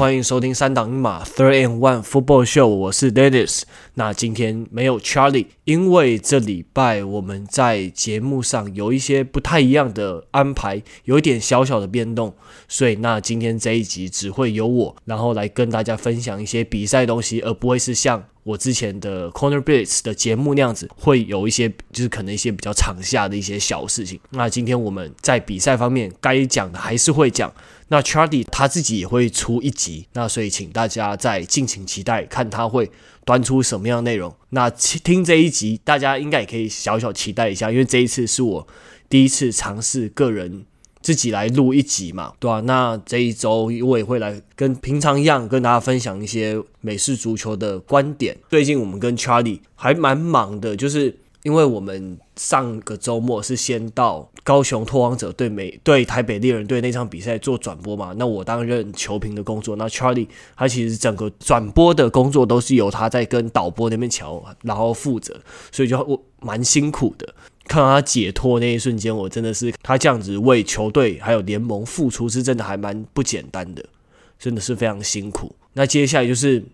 欢迎收听三档一码 Third and One Football Show，我是 Dennis。那今天没有 Charlie，因为这礼拜我们在节目上有一些不太一样的安排，有一点小小的变动，所以那今天这一集只会有我，然后来跟大家分享一些比赛东西，而不会是像我之前的 Corner Blitz 的节目那样子，会有一些就是可能一些比较场下的一些小事情。那今天我们在比赛方面该讲的还是会讲。那 Charlie 他自己也会出一集，那所以请大家再敬请期待，看他会端出什么样的内容。那听这一集，大家应该也可以小小期待一下，因为这一次是我第一次尝试个人自己来录一集嘛，对吧、那这一周我也会来跟平常一样，跟大家分享一些美式足球的观点。最近我们跟 Charlie 还蛮忙的，就是。因为我们上个周末是先到高雄拓荒者对美对台北猎人队那场比赛做转播嘛，那我担任球评的工作，那 Charlie 他其实整个转播的工作都是由他在跟导播那边乔，然后负责，所以就我蛮辛苦的。看到他解脱那一瞬间，我真的是他这样子为球队还有联盟付出，是真的还蛮不简单的，真的是非常辛苦。那接下来就是。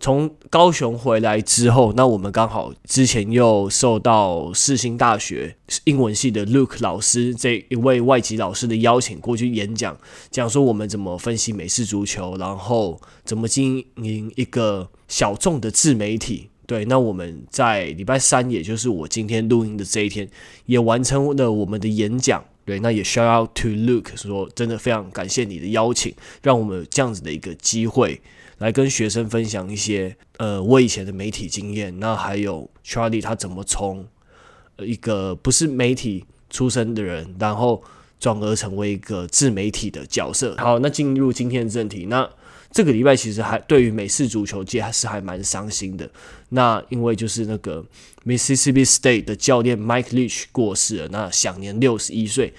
从高雄回来之后，那我们刚好之前又受到世新大学英文系的 Luke 老师这一位外籍老师的邀请过去演讲，讲说我们怎么分析美式足球，然后怎么经营一个小众的自媒体。对，那我们在礼拜三，也就是我今天录音的这一天，也完成了我们的演讲。对，那也 shout out to Luke 说，真的非常感谢你的邀请，让我们有这样子的一个机会。来跟学生分享一些呃我以前的媒体经验，那还有 Charlie 他怎么从一个不是媒体出身的人，然后转而成为一个自媒体的角色。好，那进入今天的正题。那这个礼拜其实还对于美式足球界还是还蛮伤心的。那因为就是那个 Mississippi State 的教练 Mike Leach 过世了，那享年六十一岁。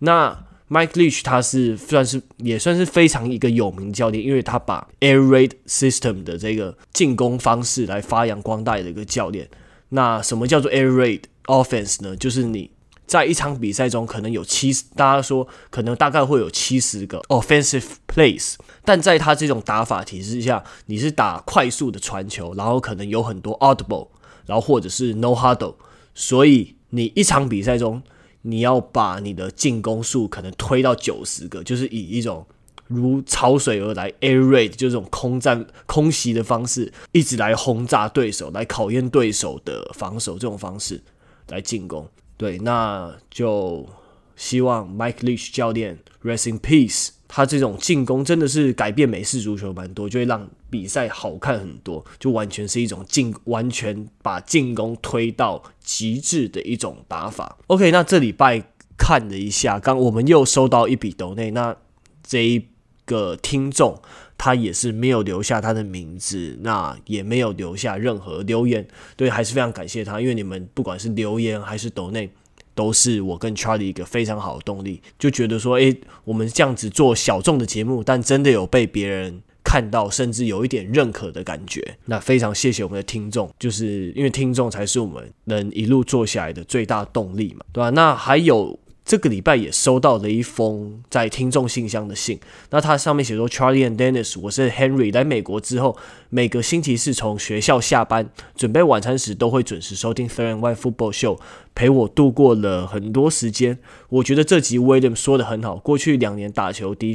那 Mike Leach 他是算是也算是非常一个有名教练，因为他把 Air Raid System 的这个进攻方式来发扬光大的一个教练。那什么叫做 Air Raid Offense 呢？就是你在一场比赛中可能有七十，大家说可能大概会有七十个 Offensive Plays，但在他这种打法体制下，你是打快速的传球，然后可能有很多 Audible，然后或者是 No Huddle，所以你一场比赛中。你要把你的进攻数可能推到九十个，就是以一种如潮水而来 air raid，就这种空战空袭的方式，一直来轰炸对手，来考验对手的防守，这种方式来进攻。对，那就希望 Mike Leach 教练 rest in peace。他这种进攻真的是改变美式足球蛮多，就会让比赛好看很多，就完全是一种进，完全把进攻推到极致的一种打法。OK，那这礼拜看了一下，刚我们又收到一笔抖内，那这一个听众他也是没有留下他的名字，那也没有留下任何留言，对，还是非常感谢他，因为你们不管是留言还是抖内。都是我跟 Charlie 一个非常好的动力，就觉得说，诶，我们这样子做小众的节目，但真的有被别人看到，甚至有一点认可的感觉。那非常谢谢我们的听众，就是因为听众才是我们能一路做下来的最大动力嘛，对吧？那还有。这个礼拜也收到了一封在听众信箱的信，那它上面写说：“Charlie and Dennis，我是 Henry，来美国之后，每个星期四从学校下班，准备晚餐时都会准时收听 Third and One Football Show，陪我度过了很多时间。我觉得这集 William 说的很好，过去两年打球的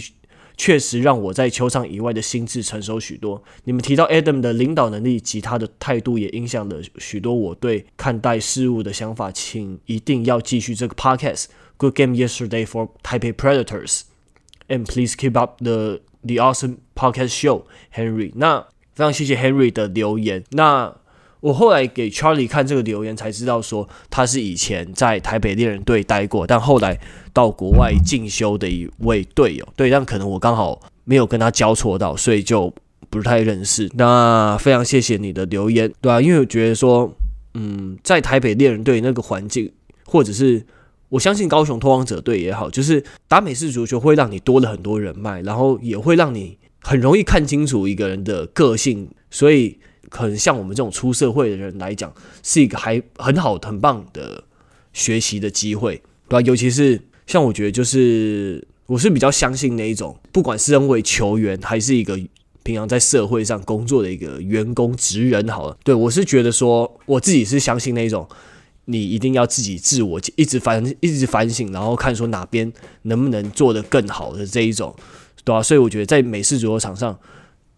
确实让我在球场以外的心智成熟许多。你们提到 Adam 的领导能力及他的态度，也影响了许多我对看待事物的想法。请一定要继续这个 Podcast。” Good game yesterday for Taipei Predators, and please keep up the the awesome podcast show, Henry. 那非常谢谢 Henry 的留言。那我后来给 Charlie 看这个留言，才知道说他是以前在台北猎人队待过，但后来到国外进修的一位队友。对，但可能我刚好没有跟他交错到，所以就不太认识。那非常谢谢你的留言，对啊，因为我觉得说，嗯，在台北猎人队那个环境，或者是。我相信高雄拓荒者队也好，就是打美式足球会让你多了很多人脉，然后也会让你很容易看清楚一个人的个性，所以可能像我们这种出社会的人来讲，是一个还很好很棒的学习的机会，对吧？尤其是像我觉得，就是我是比较相信那一种，不管是身为球员还是一个平常在社会上工作的一个员工职人好了。对，我是觉得说，我自己是相信那一种，你一定要自己自我一直反一直反省，然后看说哪边能不能做得更好的这一种，对吧？所以我觉得在美式足球场上，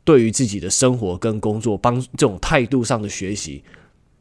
对于自己的生活跟工作帮这种态度上的学习，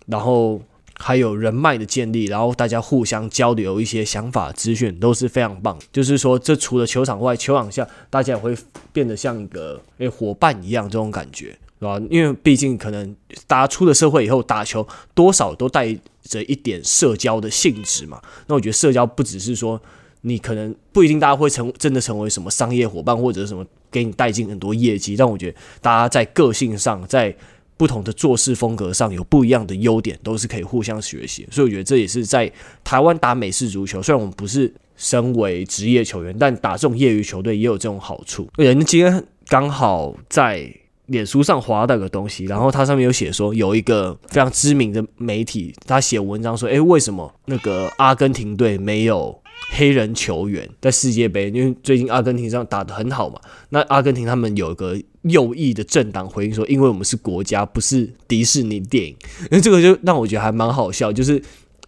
然后。还有人脉的建立，然后大家互相交流一些想法资讯都是非常棒。就是说，这除了球场外，球场下大家也会变得像一个诶伙伴一样这种感觉，是吧？因为毕竟可能大家出了社会以后打球，多少都带着一点社交的性质嘛。那我觉得社交不只是说你可能不一定大家会成真的成为什么商业伙伴或者什么给你带进很多业绩，但我觉得大家在个性上在。不同的做事风格上有不一样的优点，都是可以互相学习。所以我觉得这也是在台湾打美式足球，虽然我们不是身为职业球员，但打这种业余球队也有这种好处。人今天刚好在脸书上划到个东西，然后它上面有写说，有一个非常知名的媒体，他写文章说，诶，为什么那个阿根廷队没有黑人球员在世界杯？因为最近阿根廷上打得很好嘛。那阿根廷他们有一个。右翼的政党回应说：“因为我们是国家，不是迪士尼电影。”那这个就让我觉得还蛮好笑。就是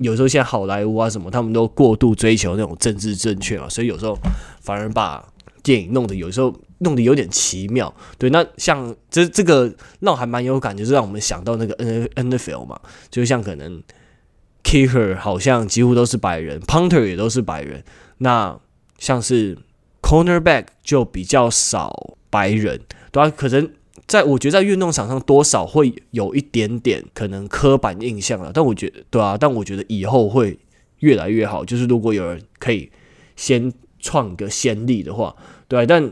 有时候现在好莱坞啊什么，他们都过度追求那种政治正确嘛，所以有时候反而把电影弄得有时候弄得有点奇妙。对，那像这这个让我还蛮有感觉，就是让我们想到那个 N N F L 嘛，就像可能 Kicker 好像几乎都是白人，Punter 也都是白人。那像是 Cornerback 就比较少白人。对啊，可能在我觉得在运动场上多少会有一点点可能刻板印象了，但我觉得对啊，但我觉得以后会越来越好。就是如果有人可以先创个先例的话，对啊，但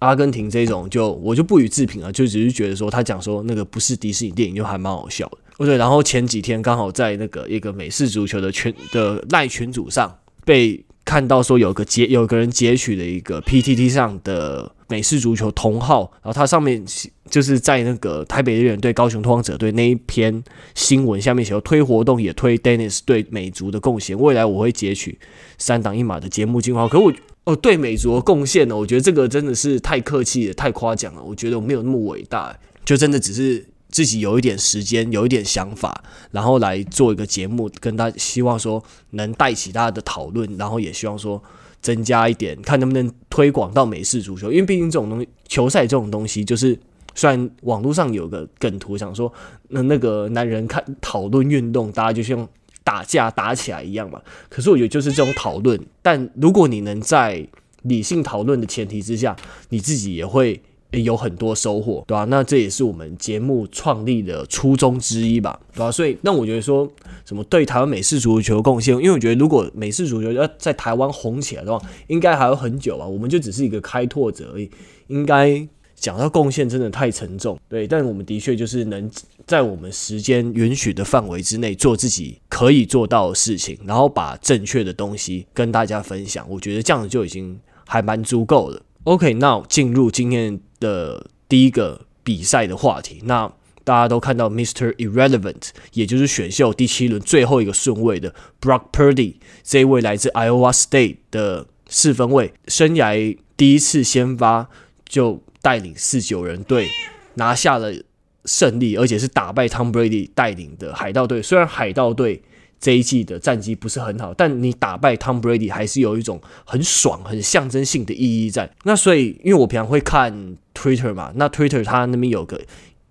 阿根廷这种就我就不予置评了，就只是觉得说他讲说那个不是迪士尼电影就还蛮好笑的。哦对，然后前几天刚好在那个一个美式足球的群的赖群组上被看到说有个截有个人截取了一个 PTT 上的。美式足球同号，然后它上面就是在那个台北猎人对高雄拓荒者队那一篇新闻下面写，推活动也推 Dennis 对美足的贡献，未来我会截取三档一码的节目精华。可我哦，对美足的贡献呢，我觉得这个真的是太客气了，太夸奖了。我觉得我没有那么伟大，就真的只是自己有一点时间，有一点想法，然后来做一个节目，跟大家希望说能带起大家的讨论，然后也希望说。增加一点，看能不能推广到美式足球，因为毕竟这种东西，球赛这种东西，就是虽然网络上有个梗图，想说那那个男人看讨论运动，大家就像打架打起来一样嘛。可是我觉得就是这种讨论，但如果你能在理性讨论的前提之下，你自己也会。也有很多收获，对吧？那这也是我们节目创立的初衷之一吧，对吧？所以，那我觉得说什么对台湾美式足球贡献，因为我觉得如果美式足球要在台湾红起来的话，应该还有很久啊。我们就只是一个开拓者而已，应该讲到贡献真的太沉重，对。但我们的确就是能在我们时间允许的范围之内做自己可以做到的事情，然后把正确的东西跟大家分享。我觉得这样子就已经还蛮足够了。OK，now 进入今天的第一个比赛的话题，那大家都看到 Mister Irrelevant，也就是选秀第七轮最后一个顺位的 Brock Purdy，这一位来自 Iowa State 的四分卫，生涯第一次先发就带领四九人队拿下了胜利，而且是打败 Tom Brady 带领的海盗队。虽然海盗队这一季的战绩不是很好，但你打败 Tom Brady 还是有一种很爽、很象征性的意义在。那所以，因为我平常会看 Twitter 嘛，那 Twitter 它那边有个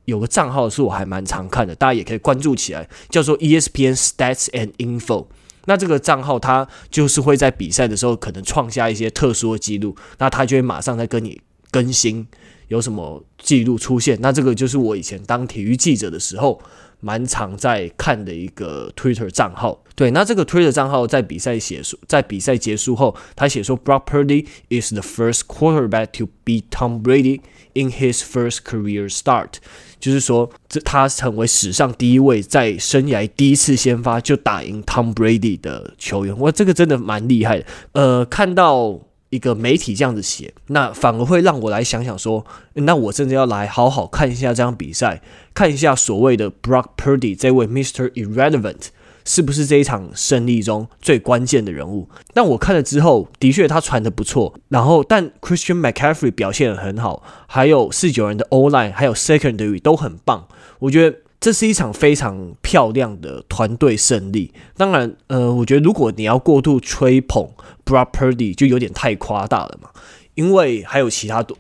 有个账号是我还蛮常看的，大家也可以关注起来，叫做 ESPN Stats and Info。那这个账号它就是会在比赛的时候可能创下一些特殊的记录，那它就会马上再跟你更新有什么记录出现。那这个就是我以前当体育记者的时候。蛮常在看的一个 Twitter 账号，对，那这个 Twitter 账号在比赛写说，在比赛结束后，他写说 Brock Purdy is the first quarterback to beat Tom Brady in his first career start，就是说，这他成为史上第一位在生涯第一次先发就打赢 Tom Brady 的球员，哇，这个真的蛮厉害的。呃，看到。一个媒体这样子写，那反而会让我来想想说，那我真的要来好好看一下这场比赛，看一下所谓的 Brock Purdy 这位 Mr. Irrelevant 是不是这一场胜利中最关键的人物。但我看了之后，的确他传的不错。然后，但 Christian McCaffrey 表现得很好，还有四九人的 O-line 还有 Secondary 都很棒。我觉得这是一场非常漂亮的团队胜利。当然，呃，我觉得如果你要过度吹捧 b r o Purdy，就有点太夸大了嘛。因为还有其他多。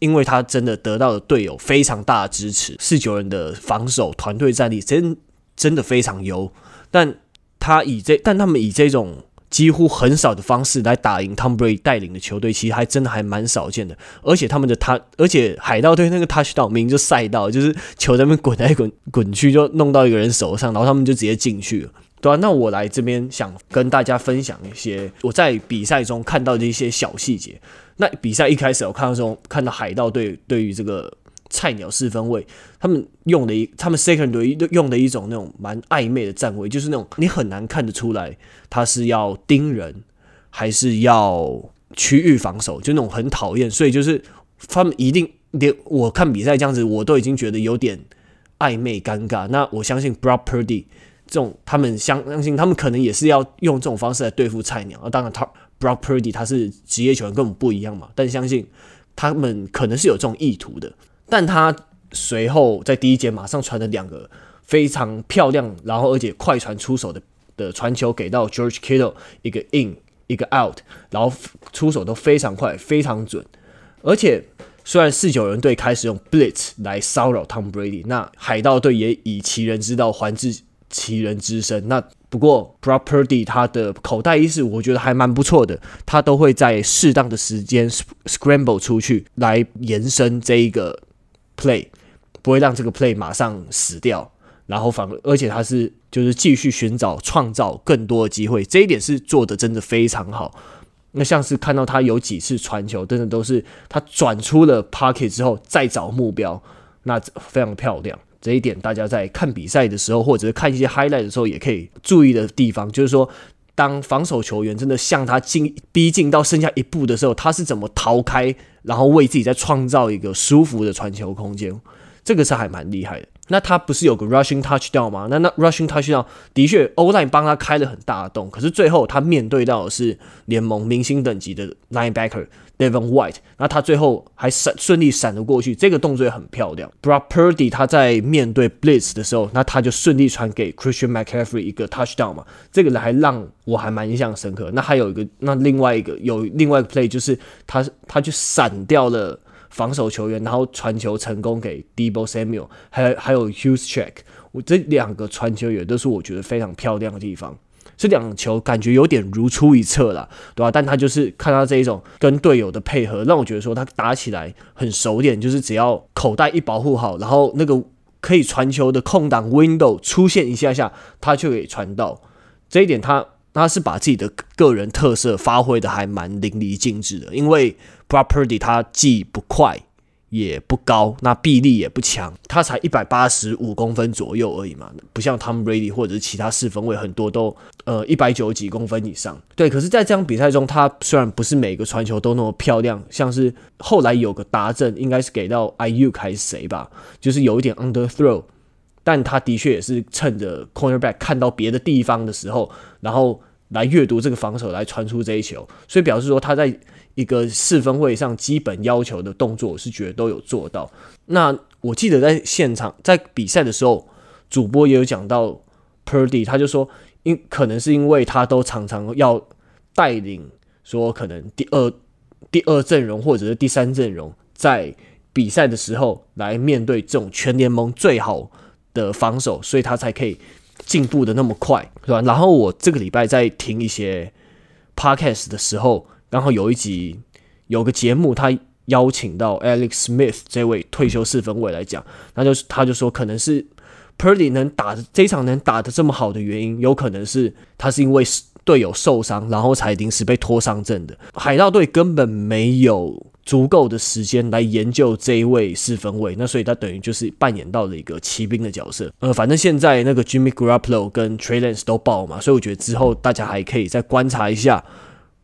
因为他真的得到了队友非常大的支持，四九人的防守团队战力真真的非常优，但他以这但他们以这种几乎很少的方式来打赢 Tom Brady 带领的球队，其实还真的还蛮少见的。而且他们的他，而且海盗队那个 touchdown 明明就赛道，就是球在那边滚来滚滚去，就弄到一个人手上，然后他们就直接进去了。对啊，那我来这边想跟大家分享一些我在比赛中看到的一些小细节。那比赛一开始，我看到时候看到海盗队对于这个菜鸟四分卫，他们用的一，他们 second 队用的一种那种蛮暧昧的站位，就是那种你很难看得出来他是要盯人还是要区域防守，就那种很讨厌。所以就是他们一定连我看比赛这样子，我都已经觉得有点暧昧尴尬。那我相信 Brock Purdy。这种他们相相信，他们可能也是要用这种方式来对付菜鸟。啊，当然，他 Brock Purdy 他是职业球员，跟我们不一样嘛。但相信他们可能是有这种意图的。但他随后在第一节马上传了两个非常漂亮，然后而且快传出手的的传球给到 George Kittle，一个 in 一个 out，然后出手都非常快，非常准。而且虽然四九人队开始用 blitz 来骚扰 Tom Brady，那海盗队也以其人之道还治。其人之身。那不过，Brock Purdy 他的口袋意识，我觉得还蛮不错的。他都会在适当的时间 scramble 出去，来延伸这一个 play，不会让这个 play 马上死掉。然后反而，而且他是就是继续寻找创造更多的机会，这一点是做的真的非常好。那像是看到他有几次传球，真的都是他转出了 pocket 之后再找目标，那非常漂亮。这一点，大家在看比赛的时候，或者是看一些 highlight 的时候，也可以注意的地方，就是说，当防守球员真的向他进逼近到剩下一步的时候，他是怎么逃开，然后为自己再创造一个舒服的传球空间，这个是还蛮厉害的。那他不是有个 rushing touchdown 吗？那那 rushing touchdown 的确，O-line 帮他开了很大的洞，可是最后他面对到的是联盟明星等级的 linebacker Devin White，那他最后还闪顺利闪了过去，这个动作也很漂亮。Bro Purdy 他在面对 blitz 的时候，那他就顺利传给 Christian McCaffrey 一个 touchdown 嘛，这个还让我还蛮印象深刻。那还有一个，那另外一个有另外一个 play 就是他他就闪掉了。防守球员，然后传球成功给 Debo Samuel，还有还有 hugs check 我这两个传球员都是我觉得非常漂亮的地方。这两球感觉有点如出一辙啦，对吧、但他就是看到这一种跟队友的配合，让我觉得说他打起来很熟练，就是只要口袋一保护好，然后那个可以传球的空档 window 出现一下下，他就可以传到。这一点他他是把自己的个人特色发挥的还蛮淋漓尽致的，因为。Brock Purdy 他既不快也不高，那臂力也不强，他才一百八十五公分左右而已嘛，不像 Tom Brady 或者是其他四分卫很多都呃一百九十几公分以上。对，可是，在这场比赛中，他虽然不是每个传球都那么漂亮，像是后来有个达阵，应该是给到 Iu 还是谁吧，就是有一点 underthrow，但他的确也是趁着 cornerback 看到别的地方的时候，然后来阅读这个防守来传出这一球，所以表示说他在。一个四分卫上基本要求的动作，我是觉得都有做到。那我记得在现场在比赛的时候，主播也有讲到 Purdy，他就说，因可能是因为他都常常要带领，说可能第二第二阵容或者是第三阵容在比赛的时候来面对这种全联盟最好的防守，所以他才可以进步的那么快，是吧？然后我这个礼拜在听一些 Podcast 的时候。然后有一集有个节目，他邀请到 Alex Smith 这位退休四分卫来讲，那就是他就说，可能是 Purdy 能打这场能打的这么好的原因，有可能是他是因为队友受伤，然后才临时被拖上阵的。海盗队根本没有足够的时间来研究这一位四分卫，那所以他等于就是扮演到了一个骑兵的角色。呃，反正现在那个 Jimmy Garoppolo 跟 Trey Lance 都爆嘛，所以我觉得之后大家还可以再观察一下。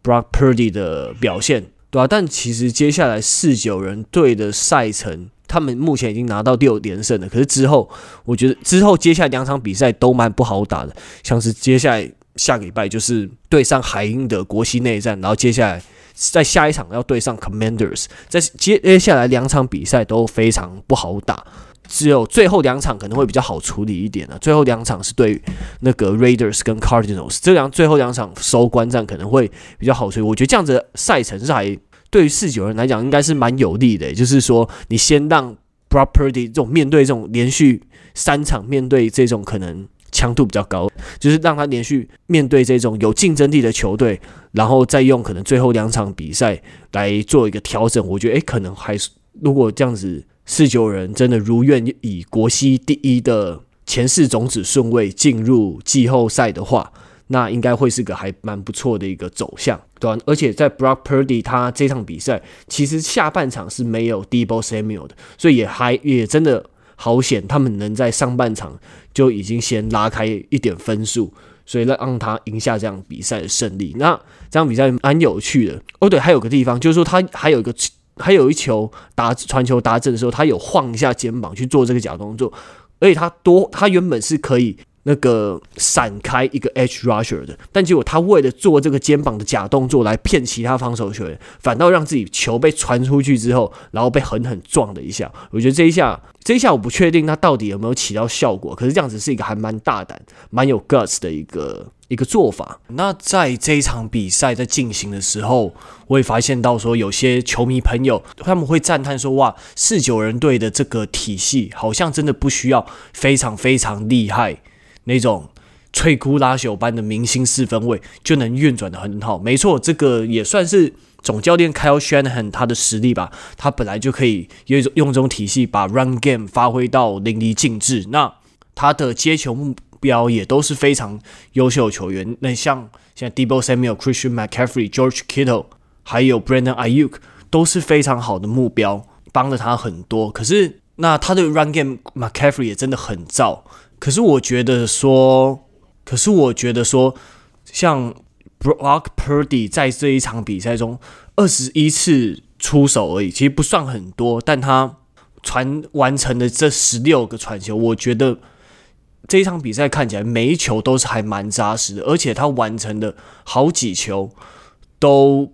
Brock Purdy 的表现对啊，但其实接下来四九人队的赛程，他们目前已经拿到六连胜了。可是之后，我觉得之后接下来两场比赛都蛮不好打的，像是接下来下个礼拜就是对上海鹰的国西内战，然后接下来在下一场要对上 Commanders，在接接下来两场比赛都非常不好打。只有最后两场可能会比较好处理一点呢。最后两场是对那个 Raiders 跟 Cardinals，这两最后两场收官战可能会比较好处理。我觉得这样子赛程是还对于四九人来讲应该是蛮有利的。就是说，你先让 Property 这种面对这种连续三场面对这种可能强度比较高，就是让他连续面对这种有竞争力的球队，然后再用可能最后两场比赛来做一个调整。我觉得，诶，可能还是如果这样子。四九人真的如愿以国西第一的前四种子顺位进入季后赛的话，那应该会是个还蛮不错的一个走向，对吧？而且在 Brock Purdy 他这场比赛，其实下半场是没有 Deebo Samuel 的，所以也还也真的好险，他们能在上半场就已经先拉开一点分数，所以让让他赢下这场比赛的胜利。那这场比赛蛮有趣的哦，对，还有个地方就是说他还有一个。还有一球打传球达阵的时候，他有晃一下肩膀去做这个假动作，而且他多，他原本是可以那个闪开一个 edge rusher 的，但结果他为了做这个肩膀的假动作来骗其他防守球员，反倒让自己球被传出去之后，然后被狠狠撞了一下。我觉得这一下，这一下我不确定他到底有没有起到效果，可是这样子是一个还蛮大胆、蛮有 guts 的一个。一个做法。那在这一场比赛在进行的时候，我也发现到说，有些球迷朋友他们会赞叹说：“哇，四九人队的这个体系好像真的不需要非常非常厉害那种摧枯拉朽般的明星四分卫就能运转得很好。”没错，这个也算是总教练 Kyle Shanahan 他的实力吧。他本来就可以用用这种体系把 Run Game 发挥到淋漓尽致。那他的接球目标也都是非常优秀的球员，那像现在 Deebo Samuel、Christian McCaffrey、George Kittle，还有 Brandon Ayuk 都是非常好的目标，帮了他很多。可是那他的 Run Game McCaffrey 也真的很糟。可是我觉得说，可是我觉得说，像 Brock Purdy 在这一场比赛中二十一次出手而已，其实不算很多，但他传完成的这十六个传球，我觉得。这一场比赛看起来每一球都是还蛮扎实的，而且他完成的好几球都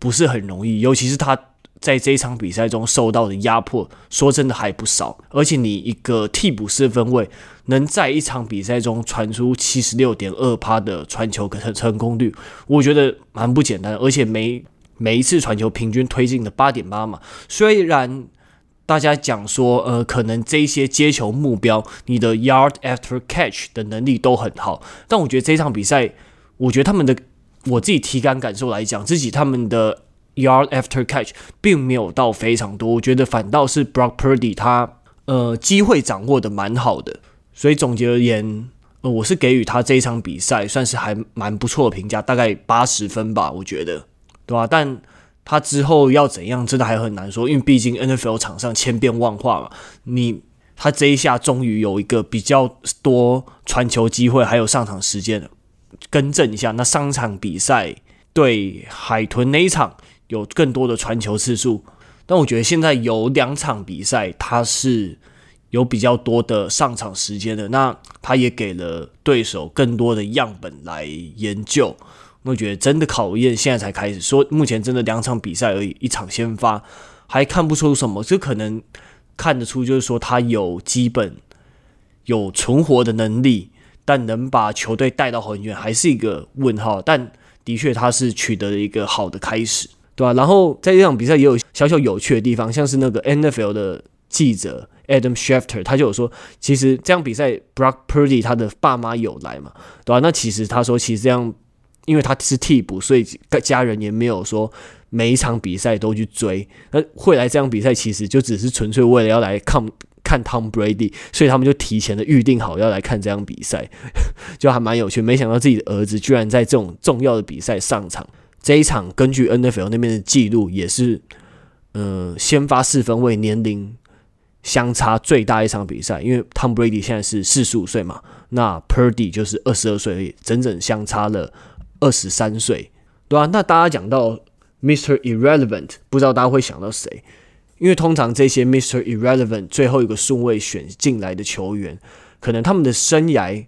不是很容易，尤其是他在这一场比赛中受到的压迫，说真的还不少。而且你一个替补四分卫能在一场比赛中传出七十六点二趴的传球成成功率，我觉得蛮不简单。而且每每一次传球平均推进的八点八嘛，虽然。大家讲说，呃，可能这些接球目标，你的 yard after catch 的能力都很好，但我觉得这场比赛，我觉得他们的我自己体感感受来讲，自己他们的 yard after catch 并没有到非常多，我觉得反倒是 Brock Purdy 他呃机会掌握的蛮好的，所以总结而言，呃，我是给予他这一场比赛算是还蛮不错的评价，大概八十分吧，我觉得，对吧？但他之后要怎样，真的还很难说，因为毕竟 NFL 场上千变万化嘛。你他这一下终于有一个比较多传球机会，还有上场时间了，更正一下，那上场比赛对海豚那一场有更多的传球次数，但我觉得现在有两场比赛他是有比较多的上场时间的，那他也给了对手更多的样本来研究。我觉得真的考验现在才开始，说目前真的两场比赛而已，一场先发还看不出什么，这可能看得出就是说他有基本有存活的能力，但能把球队带到很远还是一个问号。但的确他是取得了一个好的开始，对吧、然后在这场比赛也有小小有趣的地方，像是那个 NFL 的记者 Adam Schefter，他就有说，其实这场比赛 Brock Purdy 他的爸妈有来嘛，对吧、那其实他说，其实这样。因为他是替补，所以家人也没有说每一场比赛都去追。那会来这场比赛，其实就只是纯粹为了要来看看 Tom Brady，所以他们就提前的预定好要来看这场比赛，就还蛮有趣。没想到自己的儿子居然在这种重要的比赛上场。这一场根据 NFL 那边的记录，也是呃先发四分卫年龄相差最大一场比赛，因为 Tom Brady 现在是四十五岁嘛，那 Purdy 就是二十二岁而已，整整相差了。二十三岁，对啊，那大家讲到 Mr. Irrelevant，不知道大家会想到谁？因为通常这些 Mr. Irrelevant 最后一个顺位选进来的球员，可能他们的生涯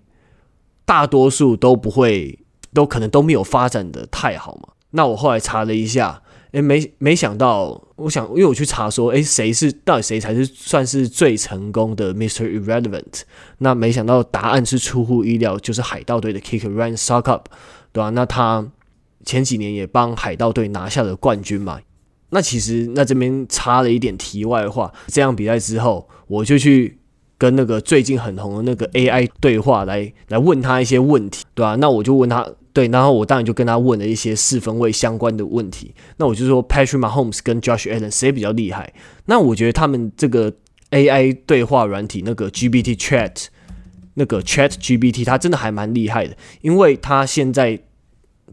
大多数都不会，都可能都没有发展的太好嘛。那我后来查了一下，诶，没没想到，我想，因为我去查说，诶，谁是到底谁才是算是最成功的 Mr. Irrelevant？那没想到答案是出乎意料，就是海盗队的 Kicker Ryan Succop，对吧？那他前几年也帮海盗队拿下了冠军嘛。那其实那这边插了一点题外话，这样比赛之后，我就去跟那个最近很红的那个 AI 对话来来问他一些问题，对吧、啊？那我就问他，对，然后我当然就跟他问了一些四分卫相关的问题。那我就说 Patrick Mahomes 跟 Josh Allen 谁比较厉害？那我觉得他们这个 AI 对话软体那个 GPT Chat 那个 Chat GPT 它真的还蛮厉害的，因为它现在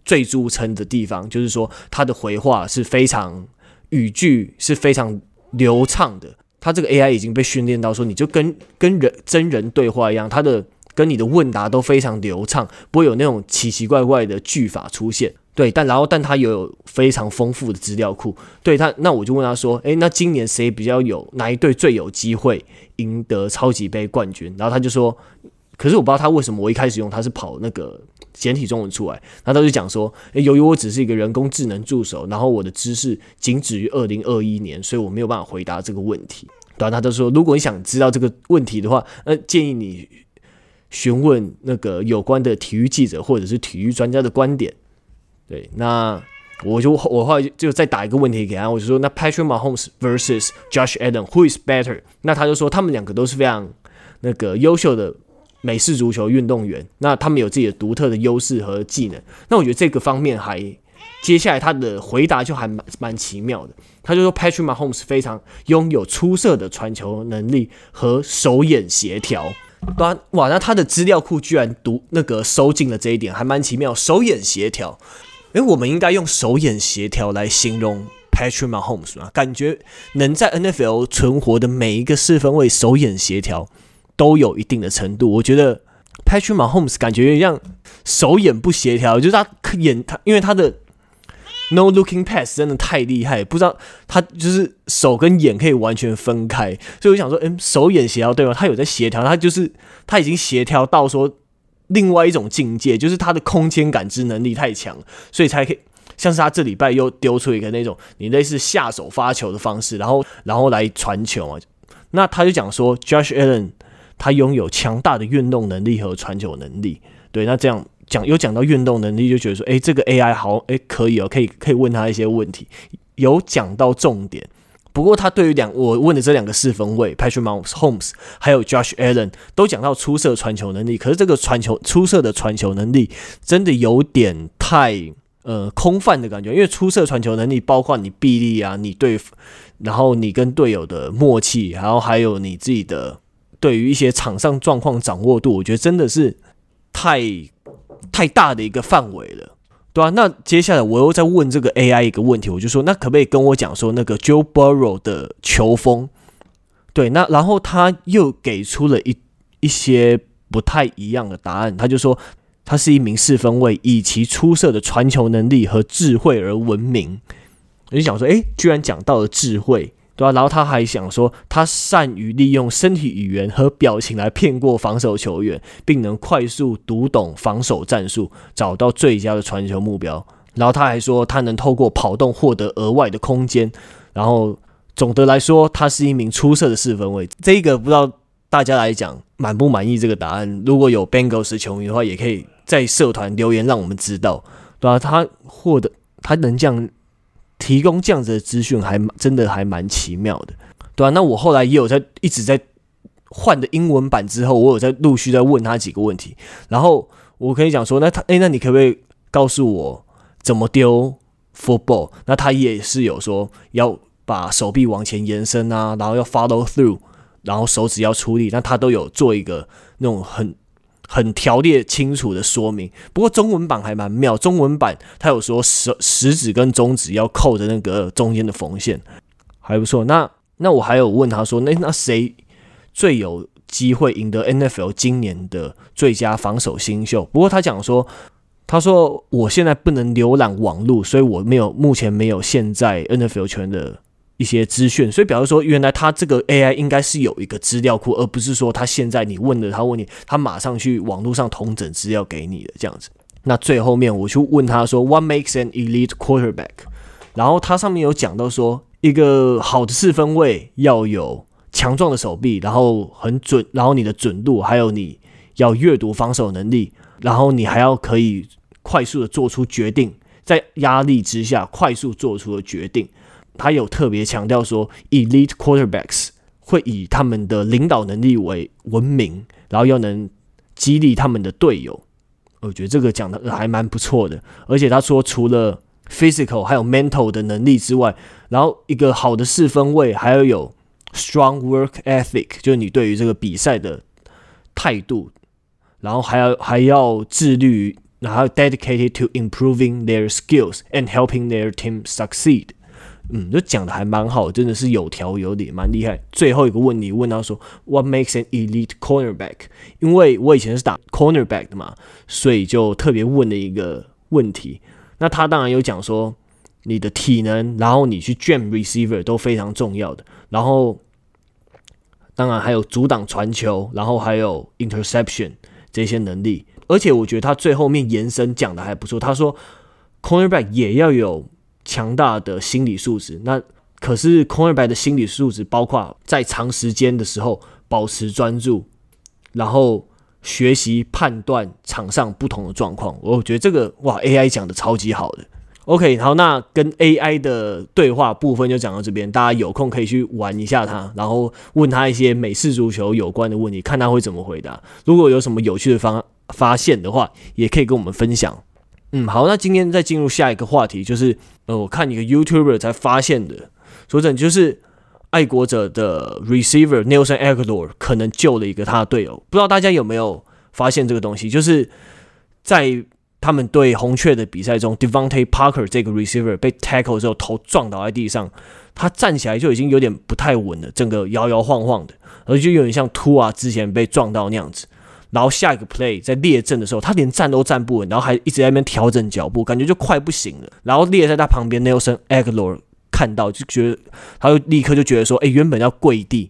最著称的地方就是说它的回话是非常。语句是非常流畅的，它这个 AI 已经被训练到说，你就跟跟人真人对话一样，它的跟你的问答都非常流畅，不会有那种奇奇怪怪的句法出现。对，但然后但它有非常丰富的资料库。对他，那我就问他说，诶，那今年谁比较有哪一队最有机会赢得超级杯冠军？然后他就说，可是我不知道他为什么我一开始用他是跑那个。简体中文出来，那他就讲说，诶，由于我只是一个人工智能助手，然后我的知识仅止于二零二一年，所以我没有办法回答这个问题。对，他就说，如果你想知道这个问题的话，那建议你询问那个有关的体育记者或者是体育专家的观点。对，那我就我后来就再打一个问题给他，我就说，那 Patrick Mahomes versus Josh Allen，who is better？那他就说，他们两个都是非常那个优秀的。美式足球运动员，那他们有自己的独特的优势和技能。那我觉得这个方面还，接下来他的回答就还蛮蛮奇妙的。他就说，Patrick Mahomes 非常拥有出色的传球能力和手眼协调。哇哇，那他的资料库居然读那个收进了这一点，还蛮奇妙。手眼协调，诶，我们应该用手眼协调来形容 Patrick Mahomes 吗？感觉能在 NFL 存活的每一个四分卫手眼协调。都有一定的程度，我觉得 Patrick Mahomes 感觉有点像手眼不协调，就是他眼他因为他的 No Looking Pass 真的太厉害，不知道他就是手跟眼可以完全分开，所以我想说，嗯，手眼协调对吗？他有在协调，他就是他已经协调到说另外一种境界，就是他的空间感知能力太强，所以才可以像是他这礼拜又丢出一个那种你类似下手发球的方式，然后然后来传球啊，那他就讲说 Josh Allen。他拥有强大的运动能力和传球能力，对，那这样讲有讲到运动能力，就觉得说，诶，这个 AI 好，诶，可以哦，可以可以问他一些问题，有讲到重点。不过他对于两我问的这两个四分卫 Patrick Mahomes 还有 Josh Allen 都讲到出色传球能力，可是这个传球出色的传球能力真的有点太呃空泛的感觉，因为出色传球能力包括你臂力啊，你对，然后你跟队友的默契，然后还有你自己的。对于一些场上状况掌握度，我觉得真的是太太大的一个范围了，对啊，那接下来我又在问这个 AI 一个问题，我就说，那可不可以跟我讲说那个 Joe Burrow 的球风？对，那然后他又给出了一一些不太一样的答案，他就说他是一名四分卫，以其出色的传球能力和智慧而闻名。我就想说，诶，居然讲到了智慧。对啊，然后他还想说，他善于利用身体语言和表情来骗过防守球员，并能快速读懂防守战术，找到最佳的传球目标。然后他还说，他能透过跑动获得额外的空间。然后总的来说，他是一名出色的四分卫。这个不知道大家来讲满不满意这个答案？如果有 Bengals 球迷的话，也可以在社团留言让我们知道。对啊，他获得他能这样。提供这样子的资讯还真的还蛮奇妙的，对啊，那我后来也有在一直在换的英文版之后，我有在陆续在问他几个问题，然后我可以讲说，那他诶，那你可不可以告诉我怎么丢 football？那他也是有说要把手臂往前延伸啊，然后要 follow through，然后手指要出力，那他都有做一个那种很。很条列清楚的说明，不过中文版还蛮妙。中文版它有说食食指跟中指要扣着那个中间的缝线，还不错。那那我还有问他说，那那谁最有机会赢得 NFL 今年的最佳防守新秀？不过他讲说，他说我现在不能浏览网络，所以我没有目前没有现在 NFL 圈的一些资讯，所以表示说原来他这个 AI 应该是有一个资料库，而不是说他现在你问了他问你，他马上去网络上同整资料给你的这样子。那最后面我去问他说 What makes an elite quarterback？然后他上面有讲到说，一个好的四分卫要有强壮的手臂，然后很准，然后你的准度，还有你要阅读防守能力，然后你还要可以快速的做出决定，在压力之下快速做出的决定。他有特别强调说，elite quarterbacks 会以他们的领导能力为闻名，然后又能激励他们的队友。我觉得这个讲的还蛮不错的，而且他说除了 physical 还有 mental 的能力之外，然后一个好的四分卫还要有 strong work ethic，就是你对于这个比赛的态度，然后还要还要自律，然后 dedicated to improving their skills and helping their team succeed。嗯，就讲的还蛮好，真的是有条有理，蛮厉害。最后一个问题问到说，What makes an elite cornerback？因为我以前是打 cornerback 的嘛，所以就特别问了一个问题。那他当然有讲说，你的体能，然后你去 jam receiver 都非常重要的，然后当然还有阻挡传球，然后还有 interception 这些能力。而且我觉得他最后面延伸讲的还不错，他说 cornerback 也要有强大的心理素质。那可是 cornerback 的心理素质包括在长时间的时候保持专注，然后。学习判断场上不同的状况，我觉得这个哇，AI 讲的超级好的。OK，好，那跟 AI 的对话部分就讲到这边，大家有空可以去玩一下它，然后问他一些美式足球有关的问题，看他会怎么回答。如果有什么有趣的发发现的话，也可以跟我们分享。嗯，好，那今天再进入下一个话题，就是呃，我看一个 YouTuber 才发现的，说真就是。爱国者的 receiver Nelson Agholor 可能救了一个他的队友，不知道大家有没有发现这个东西？就是在他们对红雀的比赛中，Devonte Parker 这个 receiver 被 tackle 之后，头撞倒在地上，他站起来就已经有点不太稳了，整个摇摇晃晃的，而且就有点像 Tua 之前被撞到那样子。然后下一个 play 在列阵的时候，他连站都站不稳，然后还一直在那边调整脚步，感觉就快不行了。然后列在他旁边 Nelson Aguilar。看到就觉得，他就立刻就觉得说，哎，原本要跪地，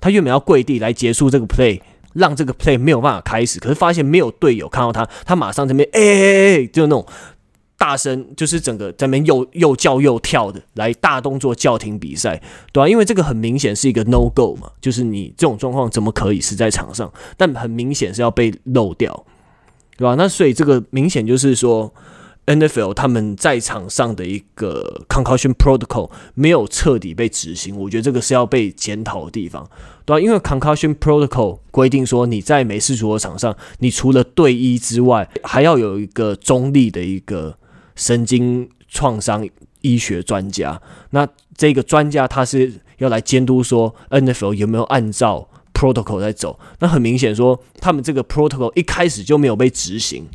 他原本要跪地来结束这个 play，让这个 play 没有办法开始。可是发现没有队友看到他，他马上这边哎哎哎，就那种大声，就是整个在那边又又叫又跳的，来大动作叫停比赛，对啊，因为这个很明显是一个 no go 嘛，就是你这种状况怎么可以是在场上？但很明显是要被漏掉，对吧？那所以这个明显就是说。NFL 他们在场上的一个 concussion protocol 没有彻底被执行，我觉得这个是要被检讨的地方，对吧？因为 concussion protocol 规定说，你在美式足球场上，你除了队医之外，还要有一个中立的一个神经创伤医学专家。那这个专家他是要来监督说 NFL 有没有按照 protocol 在走。那很明显说，他们这个 protocol 一开始就没有被执行。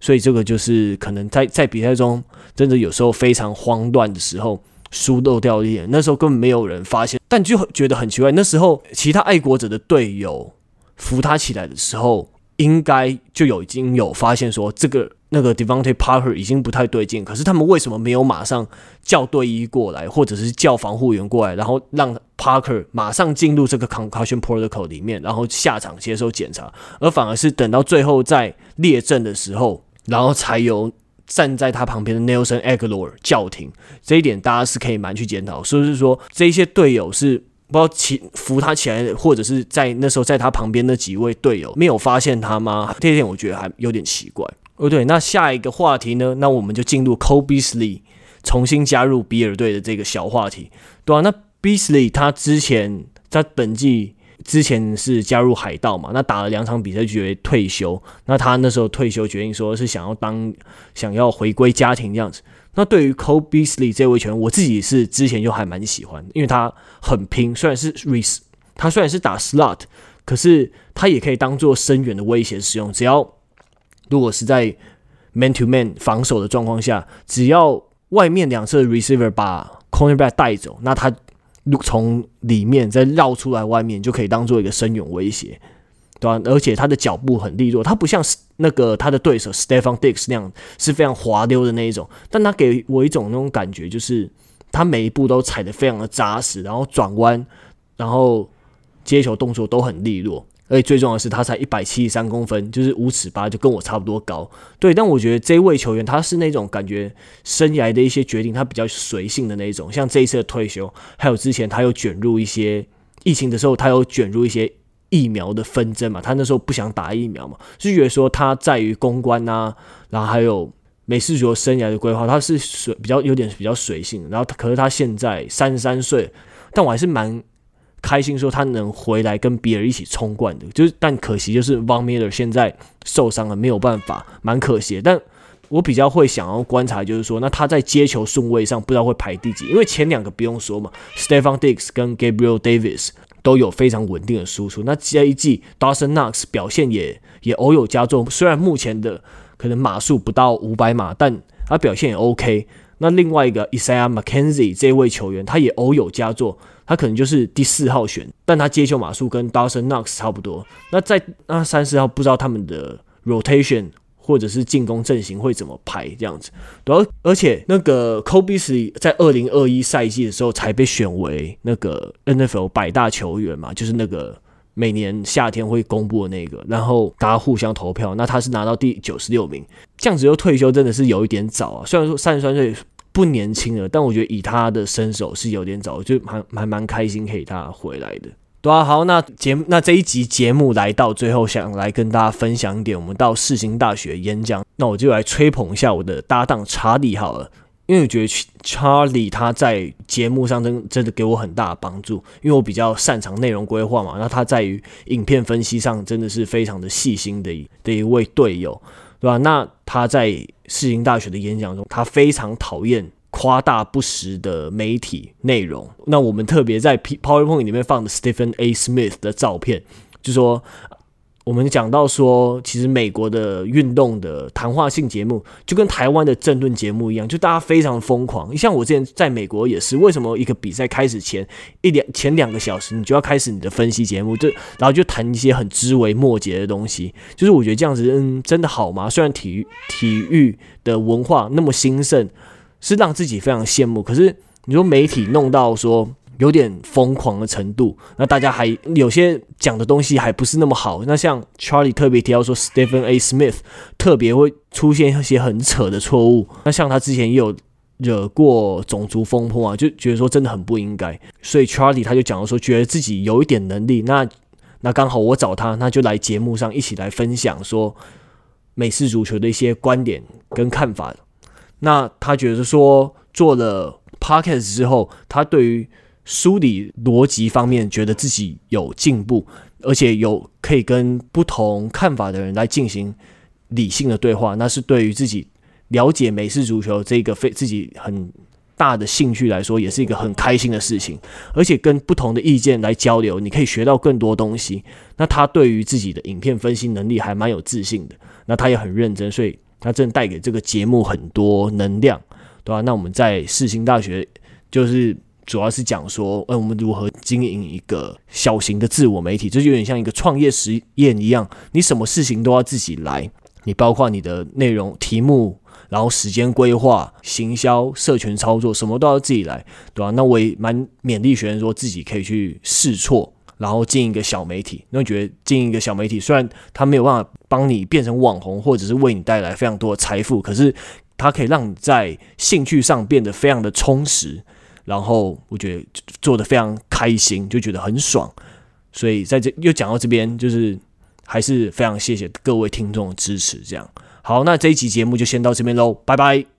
所以这个就是可能在在比赛中，真的有时候非常慌乱的时候疏漏掉一点，那时候根本没有人发现，但就觉得很奇怪。那时候其他爱国者的队友扶他起来的时候，应该就有已经有发现说这个那个 Devontae Parker 已经不太对劲，可是他们为什么没有马上叫队医过来，或者是叫防护员过来，然后让 Parker 马上进入这个 Concussion Protocol 里面，然后下场接受检查，而反而是等到最后在列阵的时候。然后才由站在他旁边的 Nelson a g l o r 叫停，这一点大家是可以蛮去检讨，是不是说这些队友是不知道起扶他起来，或者是在那时候在他旁边那几位队友没有发现他吗？这一点我觉得还有点奇怪。哦，对，那下一个话题呢？那我们就进入 Cole Beasley 重新加入比尔队的这个小话题，对啊，那 Beasley 他之前在本季。之前是加入海盗嘛，那打了两场比赛就决定退休。那他那时候退休决定说是想要当想要回归家庭这样子。那对于 Cole Beasley 这位球员，我自己是之前就还蛮喜欢，因为他很拼，虽然是 res，他虽然是打 slot，可是他也可以当做深远的威胁使用。只要如果是在 man to man 防守的状况下，只要外面两侧的 receiver 把 cornerback 带走，那他。从里面再绕出来，外面就可以当做一个深远威胁，对吧？而且他的脚步很利落，他不像那个他的对手 Stephon Diggs 那样是非常滑溜的那一种，但他给我一种那种感觉，就是他每一步都踩得非常的扎实，然后转弯，然后接球动作都很利落。而且最重要的是，他才一百七十三公分，就是五尺八，就跟我差不多高。对，但我觉得这位球员他是那种感觉，生涯的一些决定他比较随性的那一种。像这一次的退休，还有之前他有卷入一些疫情的时候，他有卷入一些疫苗的纷争嘛。他那时候不想打疫苗嘛，就觉得说他在于公关啊，然后还有美式足球生涯的规划，他是随比较有点比较随性。然后可是他现在三十三岁，但我还是蛮。开心说他能回来跟比尔一起冲冠的，就是但可惜就是 Von MIR 现在受伤了，没有办法，蛮可惜的。但我比较会想要观察，就是说那他在接球顺位上不知道会排第几，因为前两个不用说嘛，Stefon d i x 跟 Gabriel Davis 都有非常稳定的输出。那这一季 Dawson Knox 表现也也偶有佳作，虽然目前的可能码数不到五百码，但他表现也 OK。那另外一个 Isaiah McKenzie 这位球员，他也偶有佳作。他可能就是第四号选，但他接球码数跟 Dawson Knox 差不多。那在那三十号，不知道他们的 rotation 或者是进攻阵型会怎么排这样子。而而且那个 Kobe 在二零二一赛季的时候才被选为那个 NFL 百大球员嘛，就是那个每年夏天会公布的那个，然后大家互相投票，那他是拿到第九十六名，这样子又退休真的是有一点早啊。虽然说三十三岁。不年轻了，但我觉得以他的身手是有点早，就还还蛮开心可以他回来的。对啊，好，那节目那这一集节目来到最后，想来跟大家分享一点我们到世新大学演讲，那我就来吹捧一下我的搭档查理好了，因为我觉得查理他在节目上真真的给我很大的帮助，因为我比较擅长内容规划嘛，那他在于影片分析上真的是非常的细心的的一位队友。对吧？那他在世新大学的演讲中，他非常讨厌夸大不实的媒体内容。那我们特别在 PowerPoint 里面放的 Stephen A. Smith 的照片，就说。我们讲到说，其实美国的运动的谈话性节目就跟台湾的政论节目一样，就大家非常疯狂。你像我之前在美国也是，为什么一个比赛开始前一两前两个小时，你就要开始你的分析节目，就然后就谈一些很枝微末节的东西。就是我觉得这样子，嗯，真的好吗？虽然体育体育的文化那么兴盛，是让自己非常羡慕。可是你说媒体弄到说。有点疯狂的程度，那大家还有些讲的东西还不是那么好。那像 Charlie 特别提到说，Stephen A. Smith 特别会出现一些很扯的错误。那像他之前也有惹过种族风波啊，就觉得说真的很不应该。所以 Charlie 他就讲了说，觉得自己有一点能力，那那刚好我找他，那就来节目上一起来分享说美式足球的一些观点跟看法。那他觉得说做了 Podcast 之后，他对于梳理逻辑方面，觉得自己有进步，而且有可以跟不同看法的人来进行理性的对话，那是对于自己了解美式足球这个非自己很大的兴趣来说，也是一个很开心的事情。而且跟不同的意见来交流，你可以学到更多东西。那他对于自己的影片分析能力还蛮有自信的，那他也很认真，所以他真的带给这个节目很多能量，对吧？那我们在世新大学就是。主要是讲说，嗯，我们如何经营一个小型的自我媒体，这就有点像一个创业实验一样，你什么事情都要自己来，你包括你的内容、题目，然后时间规划、行销、社群操作，什么都要自己来，对吧？那我也蛮勉励学生说自己可以去试错，然后经营一个小媒体。那我觉得经营一个小媒体，虽然它没有办法帮你变成网红，或者是为你带来非常多的财富，可是它可以让你在兴趣上变得非常的充实。然后我觉得做的非常开心，就觉得很爽，所以在这又讲到这边，就是还是非常谢谢各位听众的支持。这样好，那这一集节目就先到这边喽，拜拜。